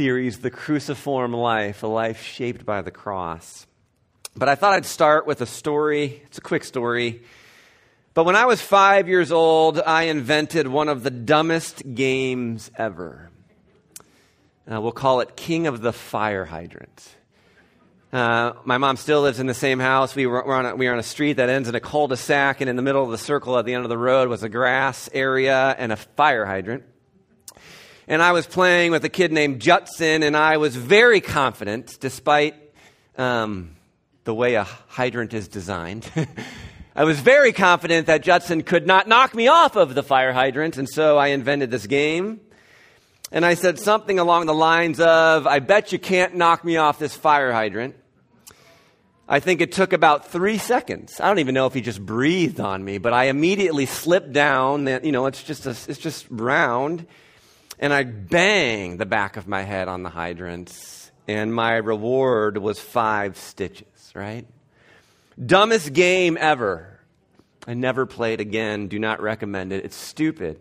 series, The Cruciform Life, a life shaped by the cross. But I thought I'd start with a story. It's a quick story. But when I was five years old, I invented one of the dumbest games ever. Uh, we'll call it King of the Fire Hydrant. Uh, my mom still lives in the same house. We were, on a, we were on a street that ends in a cul-de-sac, and in the middle of the circle at the end of the road was a grass area and a fire hydrant. And I was playing with a kid named Judson, and I was very confident, despite um, the way a hydrant is designed. I was very confident that Judson could not knock me off of the fire hydrant, and so I invented this game. And I said something along the lines of, I bet you can't knock me off this fire hydrant. I think it took about three seconds. I don't even know if he just breathed on me, but I immediately slipped down. That you know, it's just, a, it's just round. And I banged the back of my head on the hydrants. And my reward was five stitches, right? Dumbest game ever. I never played again. Do not recommend it. It's stupid.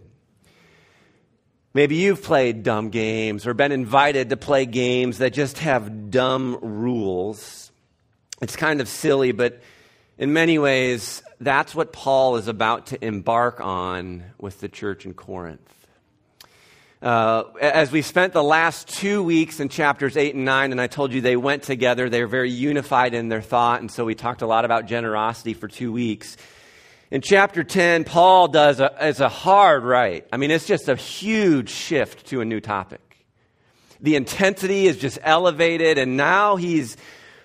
Maybe you've played dumb games or been invited to play games that just have dumb rules it's kind of silly, but in many ways, that's what Paul is about to embark on with the church in Corinth. Uh, as we spent the last two weeks in chapters 8 and 9, and I told you they went together, they were very unified in their thought, and so we talked a lot about generosity for two weeks. In chapter 10, Paul does a, as a hard right. I mean, it's just a huge shift to a new topic. The intensity is just elevated, and now he's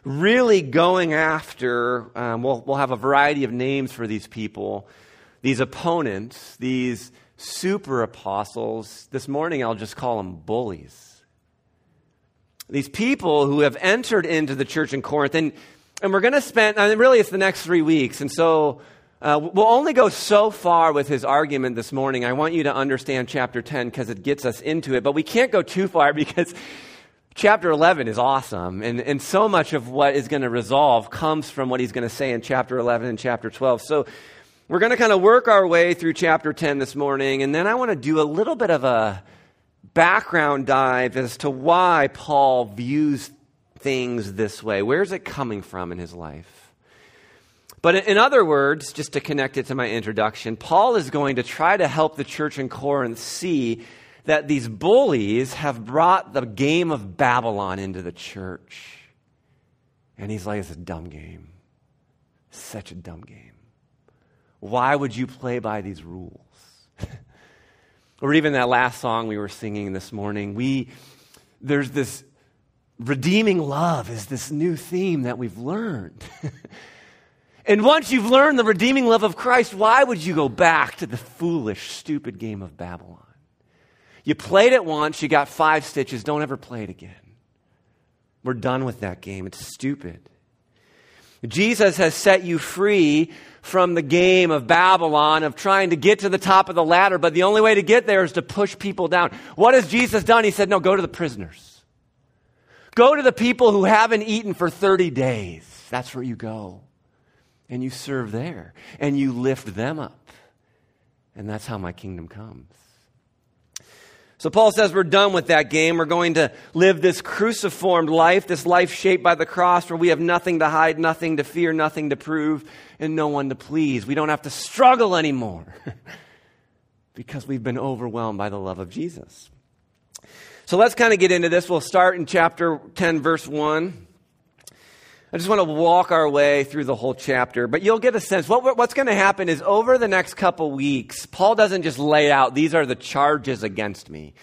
really going after, um, we'll, we'll have a variety of names for these people, these opponents, these super apostles. This morning I'll just call them bullies. These people who have entered into the church in Corinth, and, and we're going to spend, I mean, really it's the next three weeks, and so uh, we'll only go so far with his argument this morning. I want you to understand chapter 10 because it gets us into it, but we can't go too far because chapter 11 is awesome. And, and so much of what is going to resolve comes from what he's going to say in chapter 11 and chapter 12. So we're going to kind of work our way through chapter 10 this morning. And then I want to do a little bit of a background dive as to why Paul views things this way. Where's it coming from in his life? But in other words, just to connect it to my introduction, Paul is going to try to help the church in Corinth see that these bullies have brought the game of Babylon into the church. And he's like, it's a dumb game. Such a dumb game. Why would you play by these rules? or even that last song we were singing this morning, we, there's this redeeming love is this new theme that we've learned. and once you've learned the redeeming love of Christ, why would you go back to the foolish, stupid game of Babylon? You played it once, you got five stitches, don't ever play it again. We're done with that game. It's stupid. Jesus has set you free from the game of Babylon, of trying to get to the top of the ladder, but the only way to get there is to push people down. What has Jesus done? He said, No, go to the prisoners. Go to the people who haven't eaten for 30 days. That's where you go. And you serve there. And you lift them up. And that's how my kingdom comes. So Paul says we're done with that game. We're going to live this cruciformed life, this life shaped by the cross where we have nothing to hide, nothing to fear, nothing to prove, and no one to please. We don't have to struggle anymore because we've been overwhelmed by the love of Jesus. So let's kind of get into this. We'll start in chapter 10, verse 1. I just want to walk our way through the whole chapter, but you'll get a sense. What, what's going to happen is over the next couple weeks, Paul doesn't just lay out, these are the charges against me.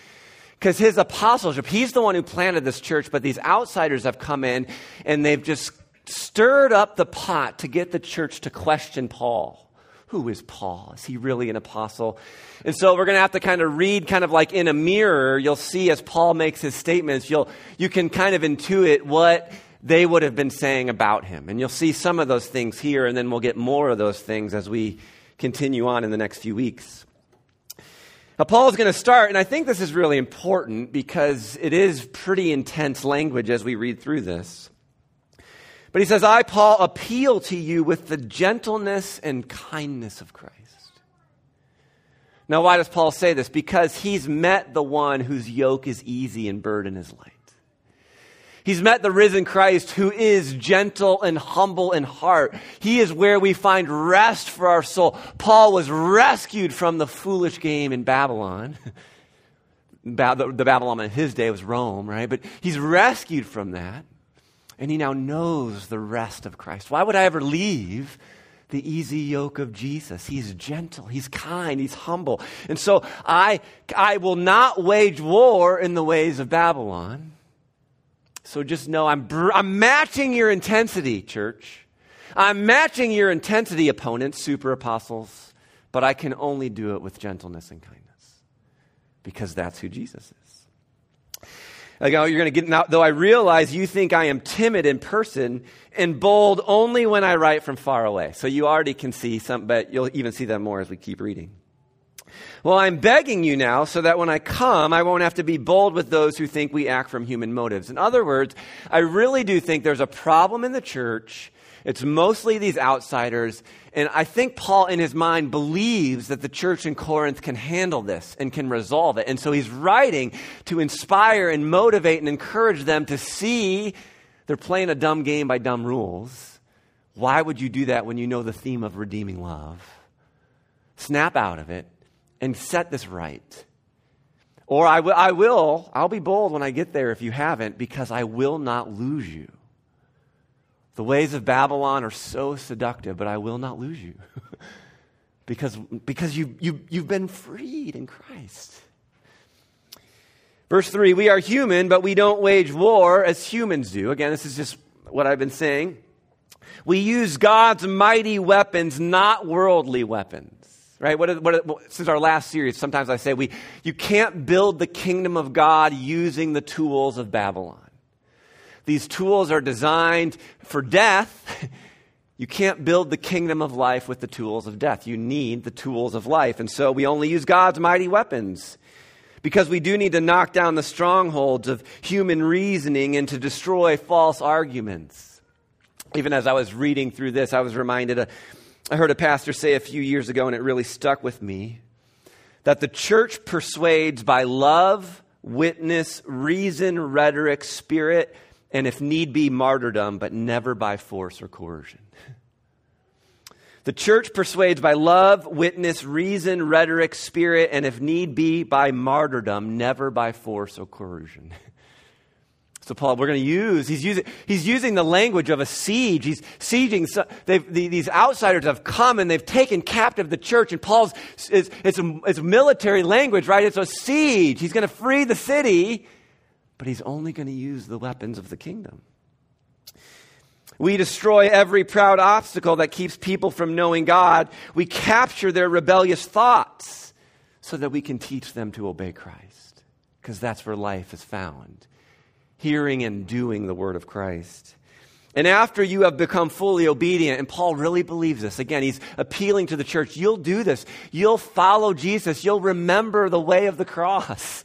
Because his apostleship, he's the one who planted this church, but these outsiders have come in and they've just stirred up the pot to get the church to question Paul. Who is Paul? Is he really an apostle? And so we're going to have to kind of read kind of like in a mirror. You'll see as Paul makes his statements, you'll, you can kind of intuit what they would have been saying about him. And you'll see some of those things here, and then we'll get more of those things as we continue on in the next few weeks. Now, Paul is going to start, and I think this is really important because it is pretty intense language as we read through this. But he says, I, Paul, appeal to you with the gentleness and kindness of Christ. Now, why does Paul say this? Because he's met the one whose yoke is easy and burden is light. He's met the risen Christ who is gentle and humble in heart. He is where we find rest for our soul. Paul was rescued from the foolish game in Babylon. the Babylon in his day was Rome, right? But he's rescued from that. And he now knows the rest of Christ. Why would I ever leave the easy yoke of Jesus? He's gentle, he's kind, he's humble. And so I, I will not wage war in the ways of Babylon. So just know I'm, I'm matching your intensity, church. I'm matching your intensity, opponents, super apostles, but I can only do it with gentleness and kindness because that's who Jesus is. Like, oh, you're going to get now, though I realize you think I am timid in person and bold only when I write from far away. So you already can see some, but you'll even see that more as we keep reading. Well, I'm begging you now so that when I come, I won't have to be bold with those who think we act from human motives. In other words, I really do think there's a problem in the church. It's mostly these outsiders. And I think Paul, in his mind, believes that the church in Corinth can handle this and can resolve it. And so he's writing to inspire and motivate and encourage them to see they're playing a dumb game by dumb rules. Why would you do that when you know the theme of redeeming love? Snap out of it and set this right. Or I, w- I will, I'll be bold when I get there if you haven't, because I will not lose you. The ways of Babylon are so seductive, but I will not lose you. because because you, you, you've been freed in Christ. Verse 3 We are human, but we don't wage war as humans do. Again, this is just what I've been saying. We use God's mighty weapons, not worldly weapons right? What, what, since our last series, sometimes I say we, you can't build the kingdom of God using the tools of Babylon. These tools are designed for death. You can't build the kingdom of life with the tools of death. You need the tools of life. And so we only use God's mighty weapons because we do need to knock down the strongholds of human reasoning and to destroy false arguments. Even as I was reading through this, I was reminded of I heard a pastor say a few years ago, and it really stuck with me, that the church persuades by love, witness, reason, rhetoric, spirit, and if need be, martyrdom, but never by force or coercion. The church persuades by love, witness, reason, rhetoric, spirit, and if need be, by martyrdom, never by force or coercion. So Paul, we're going to use, he's using, he's using the language of a siege. He's sieging, the, these outsiders have come and they've taken captive the church. And Paul's, it's, it's, it's military language, right? It's a siege. He's going to free the city, but he's only going to use the weapons of the kingdom. We destroy every proud obstacle that keeps people from knowing God. We capture their rebellious thoughts so that we can teach them to obey Christ, because that's where life is found hearing and doing the word of Christ. And after you have become fully obedient, and Paul really believes this, again, he's appealing to the church, you'll do this. You'll follow Jesus. You'll remember the way of the cross.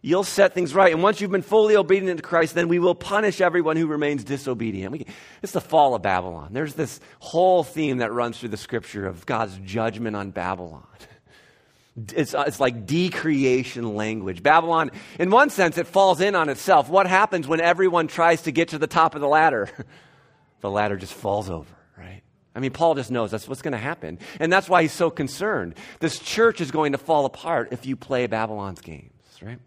You'll set things right. And once you've been fully obedient to Christ, then we will punish everyone who remains disobedient. We, it's the fall of Babylon. There's this whole theme that runs through the scripture of God's judgment on Babylon. It's, uh, it's like decreation language. Babylon, in one sense, it falls in on itself. What happens when everyone tries to get to the top of the ladder? the ladder just falls over, right? I mean, Paul just knows that's what's going to happen. And that's why he's so concerned. This church is going to fall apart if you play Babylon's games, right?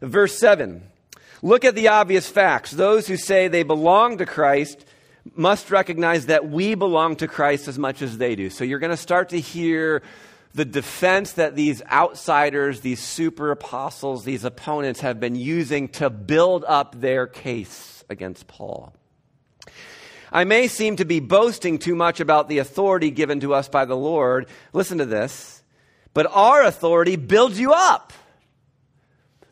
Verse 7 Look at the obvious facts. Those who say they belong to Christ must recognize that we belong to Christ as much as they do. So you're going to start to hear the defense that these outsiders, these super apostles, these opponents have been using to build up their case against Paul. I may seem to be boasting too much about the authority given to us by the Lord. Listen to this. But our authority builds you up.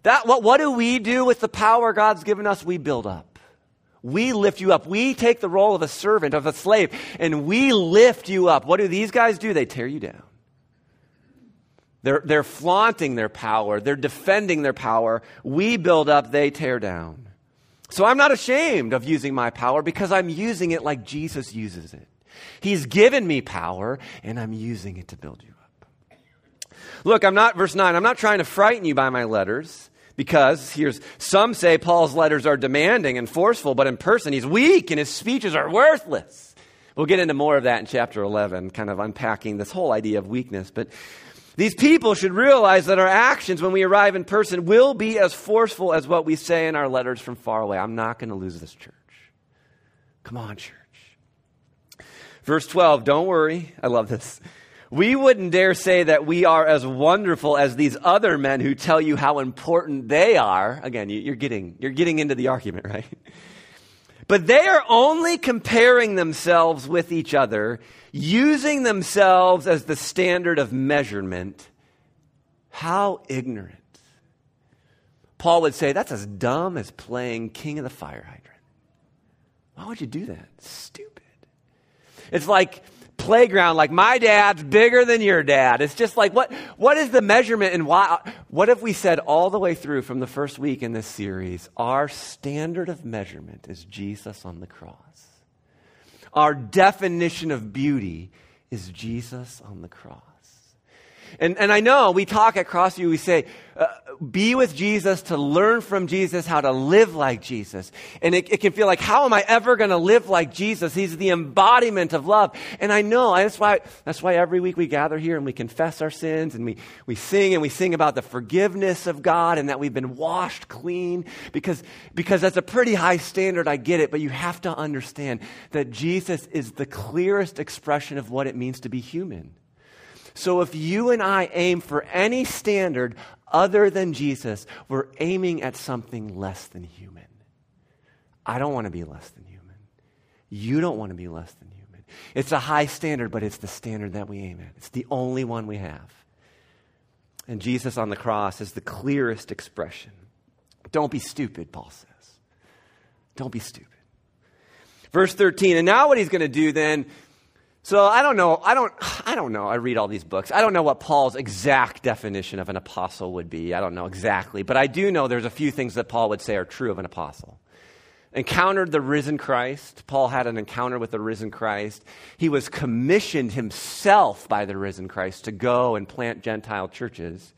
That, what, what do we do with the power God's given us? We build up. We lift you up. We take the role of a servant, of a slave, and we lift you up. What do these guys do? They tear you down. They're, they're flaunting their power. They're defending their power. We build up, they tear down. So I'm not ashamed of using my power because I'm using it like Jesus uses it. He's given me power and I'm using it to build you up. Look, I'm not, verse 9, I'm not trying to frighten you by my letters. Because here's some say Paul's letters are demanding and forceful, but in person he's weak and his speeches are worthless. We'll get into more of that in chapter 11, kind of unpacking this whole idea of weakness. But these people should realize that our actions when we arrive in person will be as forceful as what we say in our letters from far away. I'm not going to lose this church. Come on, church. Verse 12, don't worry. I love this. We wouldn't dare say that we are as wonderful as these other men who tell you how important they are. Again, you're getting, you're getting into the argument, right? But they are only comparing themselves with each other, using themselves as the standard of measurement. How ignorant. Paul would say that's as dumb as playing king of the fire hydrant. Why would you do that? Stupid. It's like playground like my dad's bigger than your dad. It's just like what what is the measurement and why what if we said all the way through from the first week in this series our standard of measurement is Jesus on the cross. Our definition of beauty is Jesus on the cross. And, and I know we talk at Crossview, we say, uh, be with Jesus to learn from Jesus how to live like Jesus. And it, it can feel like, how am I ever going to live like Jesus? He's the embodiment of love. And I know, that's why, that's why every week we gather here and we confess our sins and we, we sing and we sing about the forgiveness of God and that we've been washed clean because, because that's a pretty high standard. I get it, but you have to understand that Jesus is the clearest expression of what it means to be human. So if you and I aim for any standard other than Jesus, we're aiming at something less than human. I don't want to be less than human. You don't want to be less than human. It's a high standard, but it's the standard that we aim at. It's the only one we have. And Jesus on the cross is the clearest expression. Don't be stupid, Paul says. Don't be stupid. Verse 13, and now what he's going to do then so I don't know. I don't. I don't know. I read all these books. I don't know what Paul's exact definition of an apostle would be. I don't know exactly, but I do know there's a few things that Paul would say are true of an apostle. Encountered the risen Christ. Paul had an encounter with the risen Christ. He was commissioned himself by the risen Christ to go and plant Gentile churches.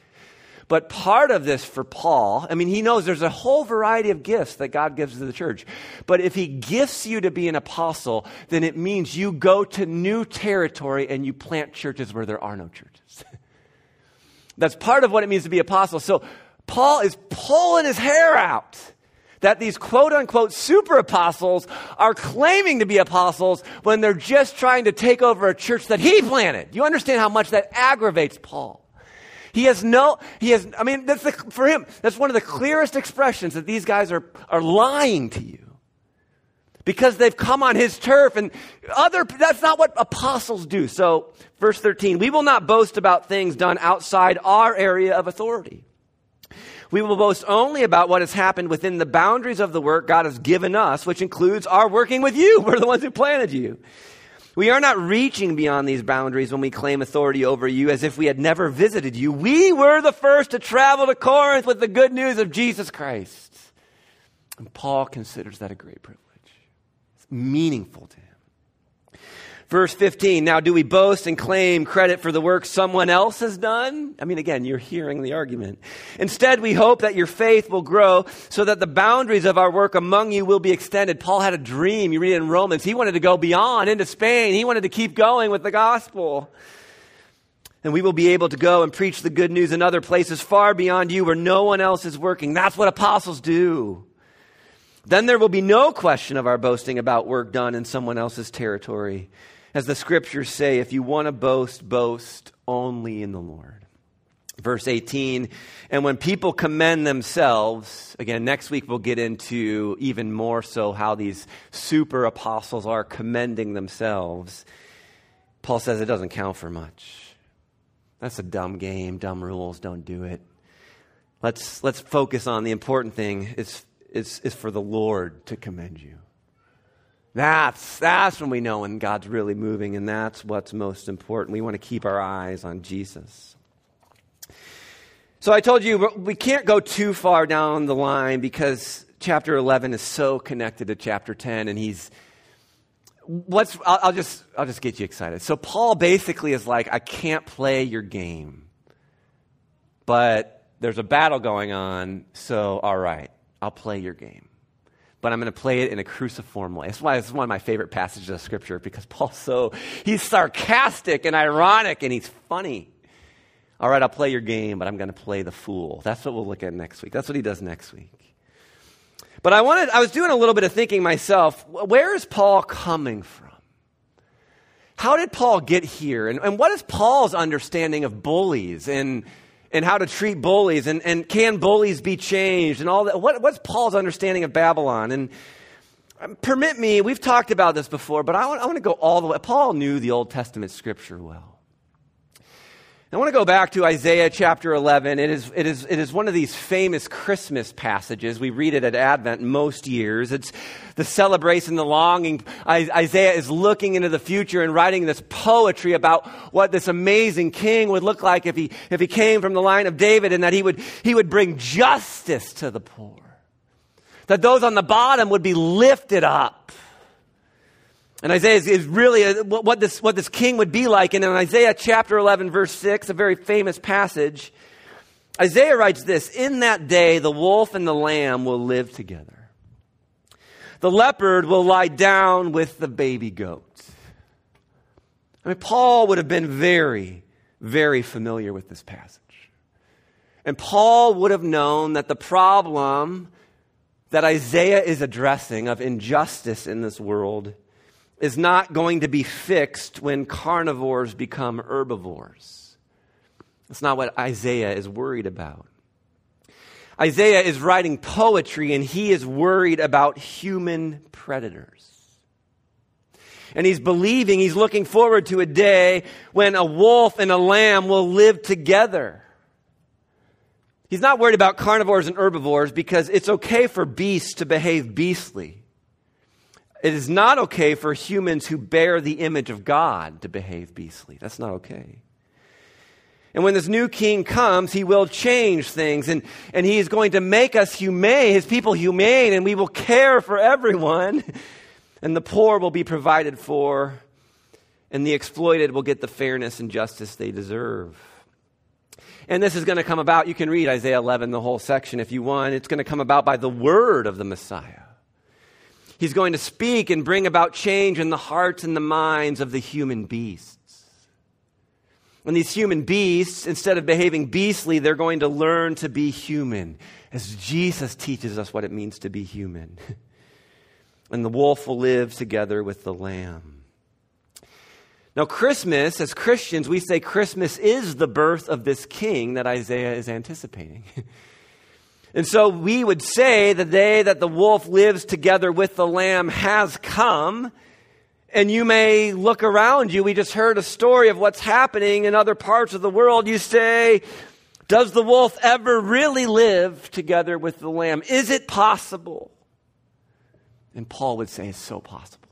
But part of this for Paul, I mean, he knows there's a whole variety of gifts that God gives to the church. But if he gifts you to be an apostle, then it means you go to new territory and you plant churches where there are no churches. That's part of what it means to be apostle. So Paul is pulling his hair out that these quote unquote super apostles are claiming to be apostles when they're just trying to take over a church that he planted. You understand how much that aggravates Paul. He has no, he has, I mean, that's the, for him, that's one of the clearest expressions that these guys are, are lying to you. Because they've come on his turf and other, that's not what apostles do. So, verse 13, we will not boast about things done outside our area of authority. We will boast only about what has happened within the boundaries of the work God has given us, which includes our working with you. We're the ones who planted you. We are not reaching beyond these boundaries when we claim authority over you as if we had never visited you. We were the first to travel to Corinth with the good news of Jesus Christ. And Paul considers that a great privilege. It's meaningful to him. Verse 15, now do we boast and claim credit for the work someone else has done? I mean, again, you're hearing the argument. Instead, we hope that your faith will grow so that the boundaries of our work among you will be extended. Paul had a dream. You read it in Romans. He wanted to go beyond into Spain. He wanted to keep going with the gospel. And we will be able to go and preach the good news in other places far beyond you where no one else is working. That's what apostles do. Then there will be no question of our boasting about work done in someone else's territory. As the scriptures say, if you want to boast, boast only in the Lord. Verse 18, and when people commend themselves, again, next week we'll get into even more so how these super apostles are commending themselves. Paul says it doesn't count for much. That's a dumb game, dumb rules, don't do it. Let's, let's focus on the important thing is, is, is for the Lord to commend you. That's, that's when we know when God's really moving, and that's what's most important. We want to keep our eyes on Jesus. So I told you we can't go too far down the line because chapter 11 is so connected to chapter 10, and he's. What's, I'll, I'll just, I'll just get you excited. So Paul basically is like, I can't play your game, but there's a battle going on, so all right, I'll play your game. But I'm going to play it in a cruciform way. That's why it's one of my favorite passages of Scripture because Paul's so, he's sarcastic and ironic and he's funny. All right, I'll play your game, but I'm going to play the fool. That's what we'll look at next week. That's what he does next week. But I wanted, I was doing a little bit of thinking myself, where is Paul coming from? How did Paul get here? And, and what is Paul's understanding of bullies and, and how to treat bullies? And, and can bullies be changed? And all that. What, what's Paul's understanding of Babylon? And um, permit me, we've talked about this before, but I want, I want to go all the way. Paul knew the Old Testament scripture well. I want to go back to Isaiah chapter 11. It is, it, is, it is one of these famous Christmas passages. We read it at Advent most years. It's the celebration, the longing. Isaiah is looking into the future and writing this poetry about what this amazing king would look like if he, if he came from the line of David and that he would, he would bring justice to the poor. That those on the bottom would be lifted up and Isaiah is, is really a, what, this, what this king would be like. And in Isaiah chapter 11, verse 6, a very famous passage, Isaiah writes this In that day, the wolf and the lamb will live together. The leopard will lie down with the baby goat. I mean, Paul would have been very, very familiar with this passage. And Paul would have known that the problem that Isaiah is addressing of injustice in this world is not going to be fixed when carnivores become herbivores. That's not what Isaiah is worried about. Isaiah is writing poetry and he is worried about human predators. And he's believing, he's looking forward to a day when a wolf and a lamb will live together. He's not worried about carnivores and herbivores because it's okay for beasts to behave beastly. It is not okay for humans who bear the image of God to behave beastly. That's not okay. And when this new king comes, he will change things and, and he is going to make us humane, his people humane, and we will care for everyone. And the poor will be provided for, and the exploited will get the fairness and justice they deserve. And this is going to come about. You can read Isaiah 11, the whole section, if you want. It's going to come about by the word of the Messiah. He's going to speak and bring about change in the hearts and the minds of the human beasts. And these human beasts, instead of behaving beastly, they're going to learn to be human, as Jesus teaches us what it means to be human. and the wolf will live together with the lamb. Now, Christmas, as Christians, we say Christmas is the birth of this king that Isaiah is anticipating. And so we would say the day that the wolf lives together with the lamb has come. And you may look around you. We just heard a story of what's happening in other parts of the world. You say, does the wolf ever really live together with the lamb? Is it possible? And Paul would say, it's so possible.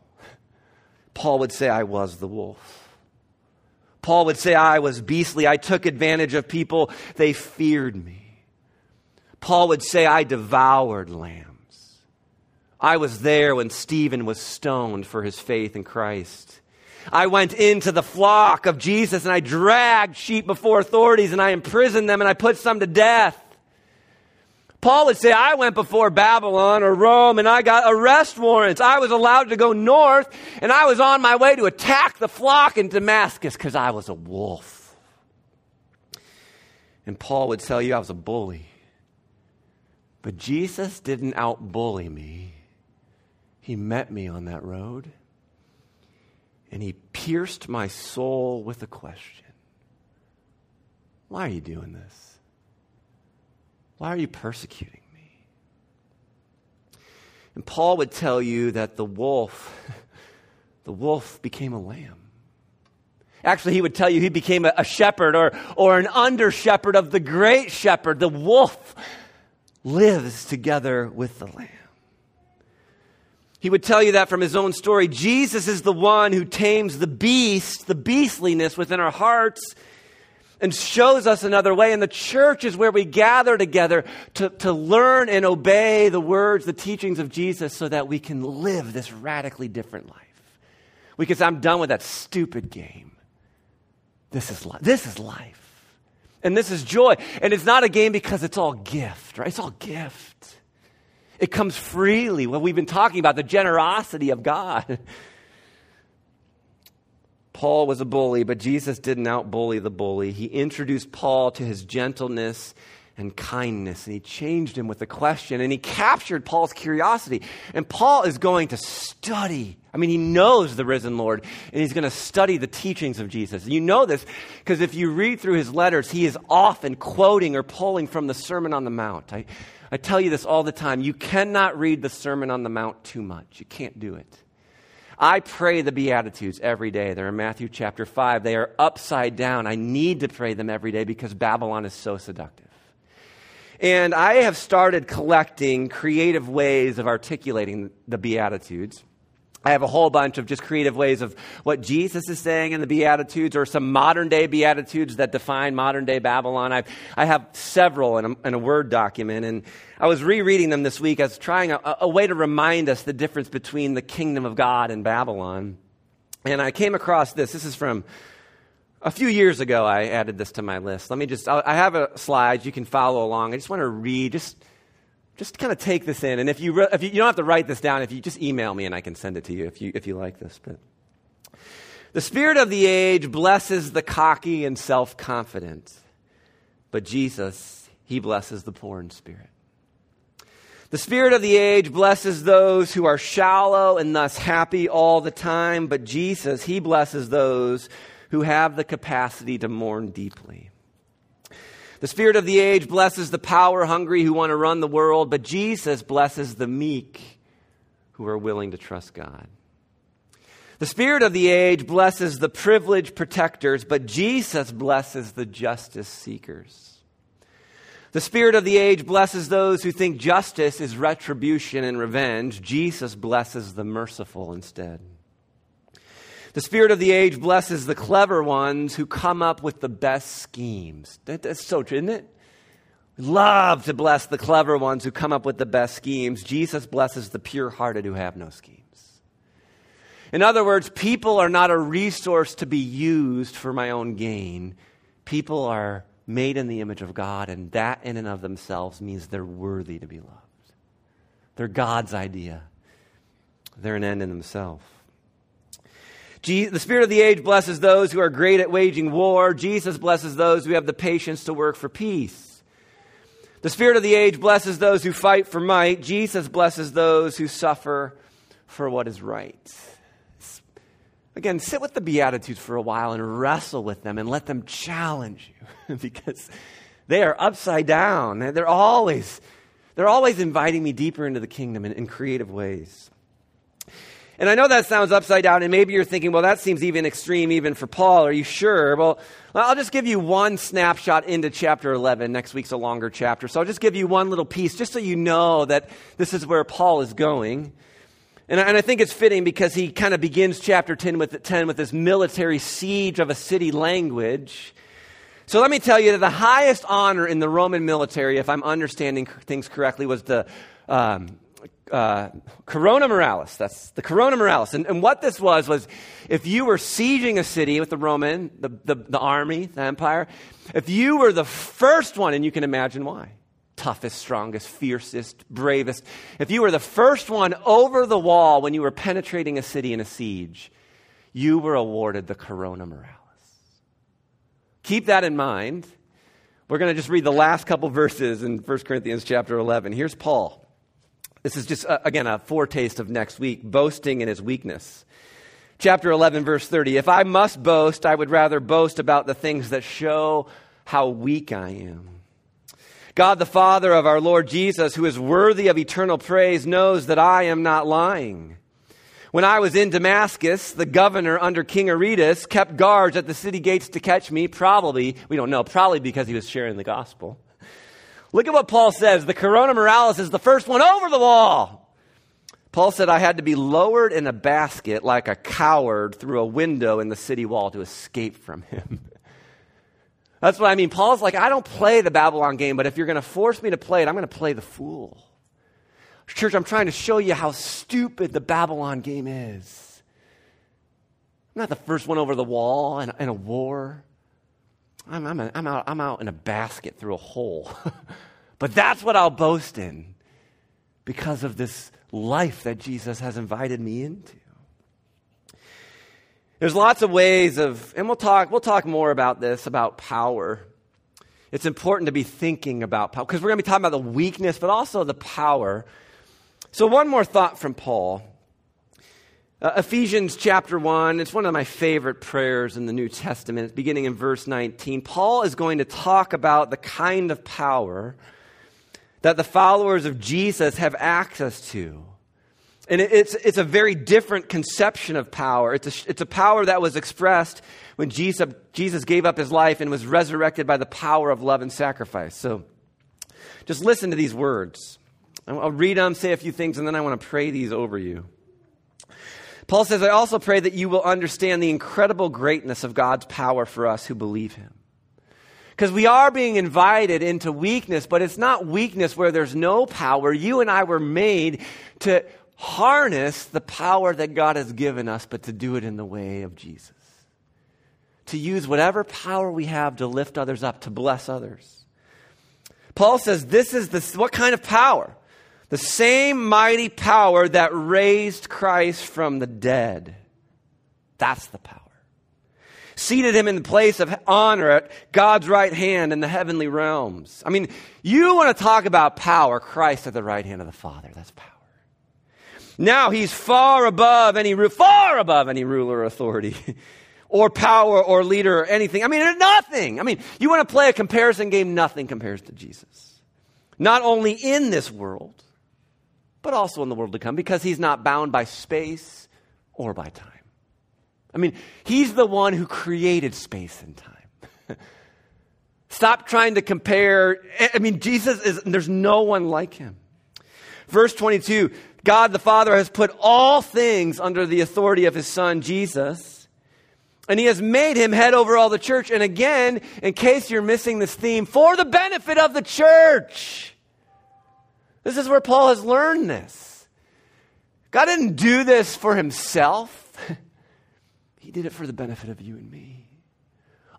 Paul would say, I was the wolf. Paul would say, I was beastly. I took advantage of people. They feared me. Paul would say, I devoured lambs. I was there when Stephen was stoned for his faith in Christ. I went into the flock of Jesus and I dragged sheep before authorities and I imprisoned them and I put some to death. Paul would say, I went before Babylon or Rome and I got arrest warrants. I was allowed to go north and I was on my way to attack the flock in Damascus because I was a wolf. And Paul would tell you I was a bully. But Jesus didn't outbully me. He met me on that road and he pierced my soul with a question Why are you doing this? Why are you persecuting me? And Paul would tell you that the wolf, the wolf became a lamb. Actually, he would tell you he became a, shepherd or, or an under shepherd of the great shepherd, the wolf lives together with the Lamb. He would tell you that from his own story. Jesus is the one who tames the beast, the beastliness within our hearts, and shows us another way. And the church is where we gather together to, to learn and obey the words, the teachings of Jesus, so that we can live this radically different life. Because I'm done with that stupid game. This is, li- this is life. And this is joy. And it's not a game because it's all gift, right? It's all gift. It comes freely. What we've been talking about, the generosity of God. Paul was a bully, but Jesus didn't outbully the bully. He introduced Paul to his gentleness and kindness, and he changed him with a question, and he captured Paul's curiosity. And Paul is going to study. I mean, he knows the risen Lord, and he's going to study the teachings of Jesus. You know this because if you read through his letters, he is often quoting or pulling from the Sermon on the Mount. I, I tell you this all the time. You cannot read the Sermon on the Mount too much, you can't do it. I pray the Beatitudes every day. They're in Matthew chapter 5. They are upside down. I need to pray them every day because Babylon is so seductive. And I have started collecting creative ways of articulating the Beatitudes. I have a whole bunch of just creative ways of what Jesus is saying in the Beatitudes or some modern day Beatitudes that define modern day Babylon. I've, I have several in a, in a Word document. And I was rereading them this week as trying a, a way to remind us the difference between the kingdom of God and Babylon. And I came across this. This is from a few years ago. I added this to my list. Let me just, I have a slide. You can follow along. I just want to read, just just kind of take this in. And if you, re- if you, you don't have to write this down, if you just email me and I can send it to you if you, if you like this. But the spirit of the age blesses the cocky and self confident, but Jesus, he blesses the poor in spirit. The spirit of the age blesses those who are shallow and thus happy all the time, but Jesus, he blesses those who have the capacity to mourn deeply. The spirit of the age blesses the power hungry who want to run the world, but Jesus blesses the meek who are willing to trust God. The spirit of the age blesses the privileged protectors, but Jesus blesses the justice seekers. The spirit of the age blesses those who think justice is retribution and revenge. Jesus blesses the merciful instead. The spirit of the age blesses the clever ones who come up with the best schemes. That, that's so true, isn't it? We love to bless the clever ones who come up with the best schemes. Jesus blesses the pure hearted who have no schemes. In other words, people are not a resource to be used for my own gain. People are made in the image of God, and that in and of themselves means they're worthy to be loved. They're God's idea, they're an end in themselves the spirit of the age blesses those who are great at waging war. Jesus blesses those who have the patience to work for peace. The spirit of the age blesses those who fight for might. Jesus blesses those who suffer for what is right. Again, sit with the Beatitudes for a while and wrestle with them and let them challenge you because they are upside down. They're always, they're always inviting me deeper into the kingdom in, in creative ways. And I know that sounds upside down, and maybe you're thinking, well, that seems even extreme even for Paul. Are you sure? Well, I'll just give you one snapshot into chapter 11. Next week's a longer chapter. So I'll just give you one little piece just so you know that this is where Paul is going. And I, and I think it's fitting because he kind of begins chapter 10 with, 10 with this military siege of a city language. So let me tell you that the highest honor in the Roman military, if I'm understanding things correctly, was the um, uh, Corona Muralis. That's the Corona Muralis. And, and, what this was, was if you were sieging a city with the Roman, the, the, the army, the empire, if you were the first one, and you can imagine why toughest, strongest, fiercest, bravest, if you were the first one over the wall when you were penetrating a city in a siege, you were awarded the Corona Muralis. Keep that in mind. We're going to just read the last couple verses in 1 Corinthians chapter 11. Here's Paul. This is just, uh, again, a foretaste of next week boasting in his weakness. Chapter 11, verse 30. If I must boast, I would rather boast about the things that show how weak I am. God, the Father of our Lord Jesus, who is worthy of eternal praise, knows that I am not lying. When I was in Damascus, the governor under King Aretas kept guards at the city gates to catch me, probably, we don't know, probably because he was sharing the gospel. Look at what Paul says. The Corona Muralis is the first one over the wall. Paul said, I had to be lowered in a basket like a coward through a window in the city wall to escape from him. That's what I mean. Paul's like, I don't play the Babylon game, but if you're going to force me to play it, I'm going to play the fool. Church, I'm trying to show you how stupid the Babylon game is. I'm not the first one over the wall in, in a war. I'm, I'm, a, I'm, out, I'm out in a basket through a hole. but that's what I'll boast in because of this life that Jesus has invited me into. There's lots of ways of, and we'll talk, we'll talk more about this, about power. It's important to be thinking about power because we're going to be talking about the weakness, but also the power. So, one more thought from Paul. Uh, Ephesians chapter 1, it's one of my favorite prayers in the New Testament. It's beginning in verse 19. Paul is going to talk about the kind of power that the followers of Jesus have access to. And it's, it's a very different conception of power. It's a, it's a power that was expressed when Jesus, Jesus gave up his life and was resurrected by the power of love and sacrifice. So just listen to these words. I'll read them, say a few things, and then I want to pray these over you. Paul says, I also pray that you will understand the incredible greatness of God's power for us who believe him. Because we are being invited into weakness, but it's not weakness where there's no power. You and I were made to harness the power that God has given us, but to do it in the way of Jesus. To use whatever power we have to lift others up, to bless others. Paul says this is the, what kind of power? The same mighty power that raised Christ from the dead. That's the power. Seated him in the place of honor at God's right hand in the heavenly realms. I mean, you want to talk about power, Christ at the right hand of the Father. That's power. Now he's far above any, far above any ruler or authority. or power or leader or anything. I mean, nothing. I mean, you want to play a comparison game, nothing compares to Jesus. Not only in this world, but also in the world to come because he's not bound by space or by time. I mean, he's the one who created space and time. Stop trying to compare. I mean, Jesus is, there's no one like him. Verse 22 God the Father has put all things under the authority of his Son, Jesus. And he has made him head over all the church. And again, in case you're missing this theme, for the benefit of the church. This is where Paul has learned this. God didn't do this for himself, he did it for the benefit of you and me.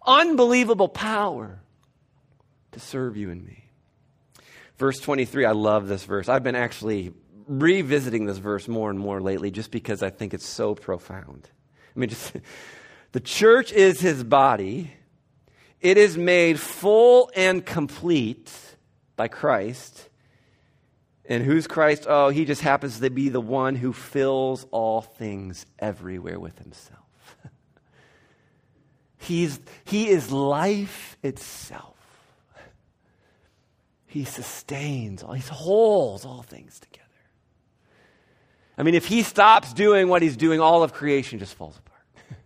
Unbelievable power to serve you and me. Verse 23, I love this verse. I've been actually revisiting this verse more and more lately just because I think it's so profound. I mean, just the church is his body. It is made full and complete by Christ. And who's Christ? Oh, he just happens to be the one who fills all things everywhere with himself. He's, he is life itself. He sustains, all, he holds all things together. I mean, if he stops doing what he's doing, all of creation just falls apart.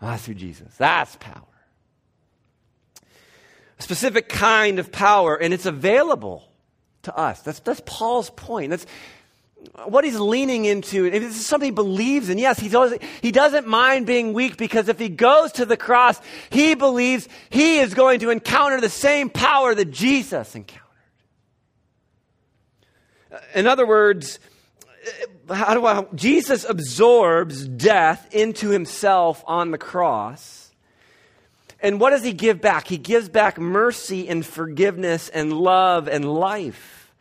That's who Jesus. That's power. A specific kind of power, and it's available to us. That's, that's Paul's point. That's what he's leaning into. If this is something he believes in, yes, he doesn't, he doesn't mind being weak because if he goes to the cross, he believes he is going to encounter the same power that Jesus encountered. In other words, how do I, Jesus absorbs death into himself on the cross. And what does he give back? He gives back mercy and forgiveness and love and life.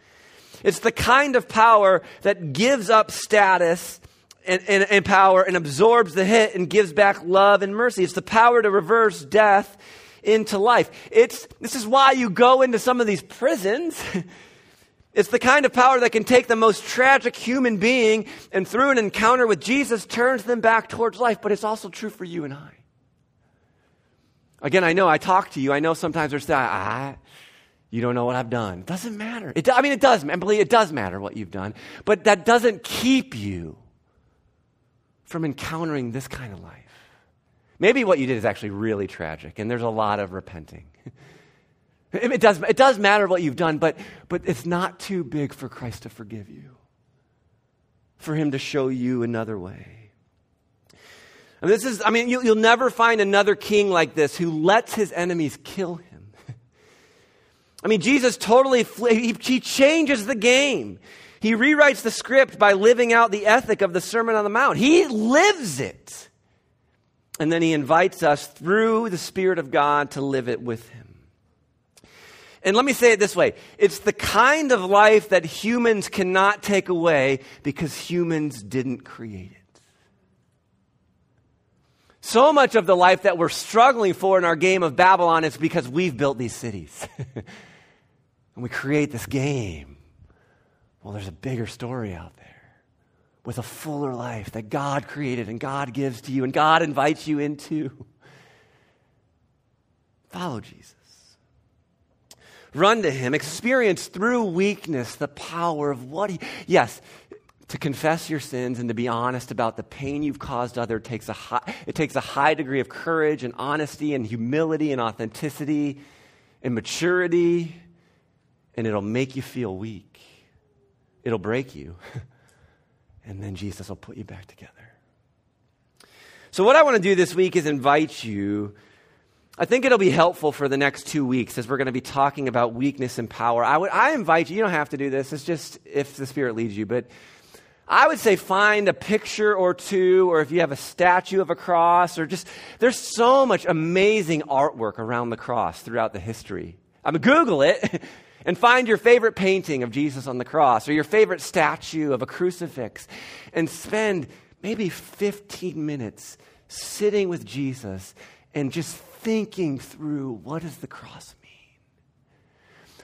It's the kind of power that gives up status and, and, and, power and absorbs the hit and gives back love and mercy. It's the power to reverse death into life. It's, this is why you go into some of these prisons It's the kind of power that can take the most tragic human being and through an encounter with Jesus turns them back towards life, but it's also true for you and I. Again, I know I talk to you. I know sometimes there's that, ah, you don't know what I've done. It doesn't matter. It, I mean, it does, I believe it does matter what you've done, but that doesn't keep you from encountering this kind of life. Maybe what you did is actually really tragic, and there's a lot of repenting. It does, it does matter what you've done, but, but it's not too big for Christ to forgive you, for Him to show you another way. And this is, I mean, you, will never find another king like this who lets his enemies kill him. I mean, Jesus totally, he, he changes the game. He rewrites the script by living out the ethic of the Sermon on the Mount. He lives it. And then he invites us through the Spirit of God to live it with him. And let me say it this way it's the kind of life that humans cannot take away because humans didn't create it. So much of the life that we're struggling for in our game of Babylon is because we've built these cities. and we create this game. Well, there's a bigger story out there with a fuller life that God created and God gives to you and God invites you into. Follow Jesus. Run to Him. Experience through weakness the power of what He. Yes, to confess your sins and to be honest about the pain you've caused others takes a high, it takes a high degree of courage and honesty and humility and authenticity and maturity and it'll make you feel weak. It'll break you. And then jesus will put you back together. So what i want to do this week is invite you. I think it'll be helpful for the next two weeks as we're going to be talking about weakness and power. I, would, I invite you, you don't have to do this, it's just if the Spirit leads you, but I would say find a picture or two, or if you have a statue of a cross, or just, there's so much amazing artwork around the cross throughout the history. I mean, Google it and find your favorite painting of Jesus on the cross, or your favorite statue of a crucifix, and spend maybe 15 minutes sitting with Jesus and just thinking through what does the cross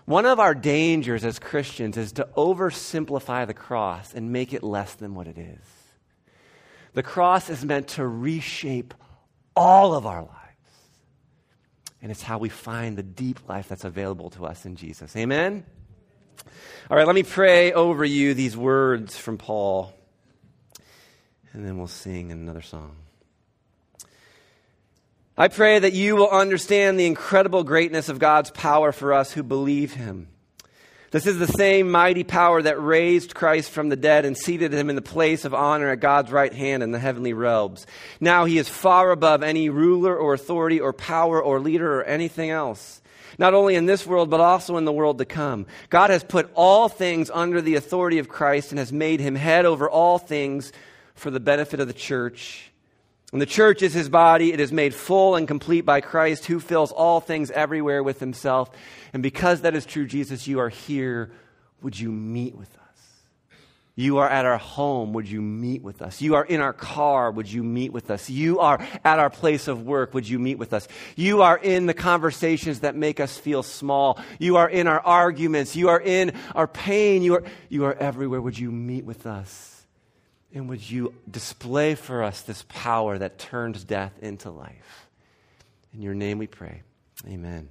one of our dangers as Christians is to oversimplify the cross and make it less than what it is. The cross is meant to reshape all of our lives. And it's how we find the deep life that's available to us in Jesus. Amen? All right, let me pray over you these words from Paul, and then we'll sing another song. I pray that you will understand the incredible greatness of God's power for us who believe Him. This is the same mighty power that raised Christ from the dead and seated him in the place of honor at God's right hand in the heavenly realms. Now he is far above any ruler or authority or power or leader or anything else. Not only in this world, but also in the world to come. God has put all things under the authority of Christ and has made him head over all things for the benefit of the church. And the church is his body. It is made full and complete by Christ, who fills all things everywhere with himself. And because that is true, Jesus, you are here. Would you meet with us? You are at our home. Would you meet with us? You are in our car. Would you meet with us? You are at our place of work. Would you meet with us? You are in the conversations that make us feel small. You are in our arguments. You are in our pain. You are, you are everywhere. Would you meet with us? And would you display for us this power that turns death into life? In your name we pray. Amen.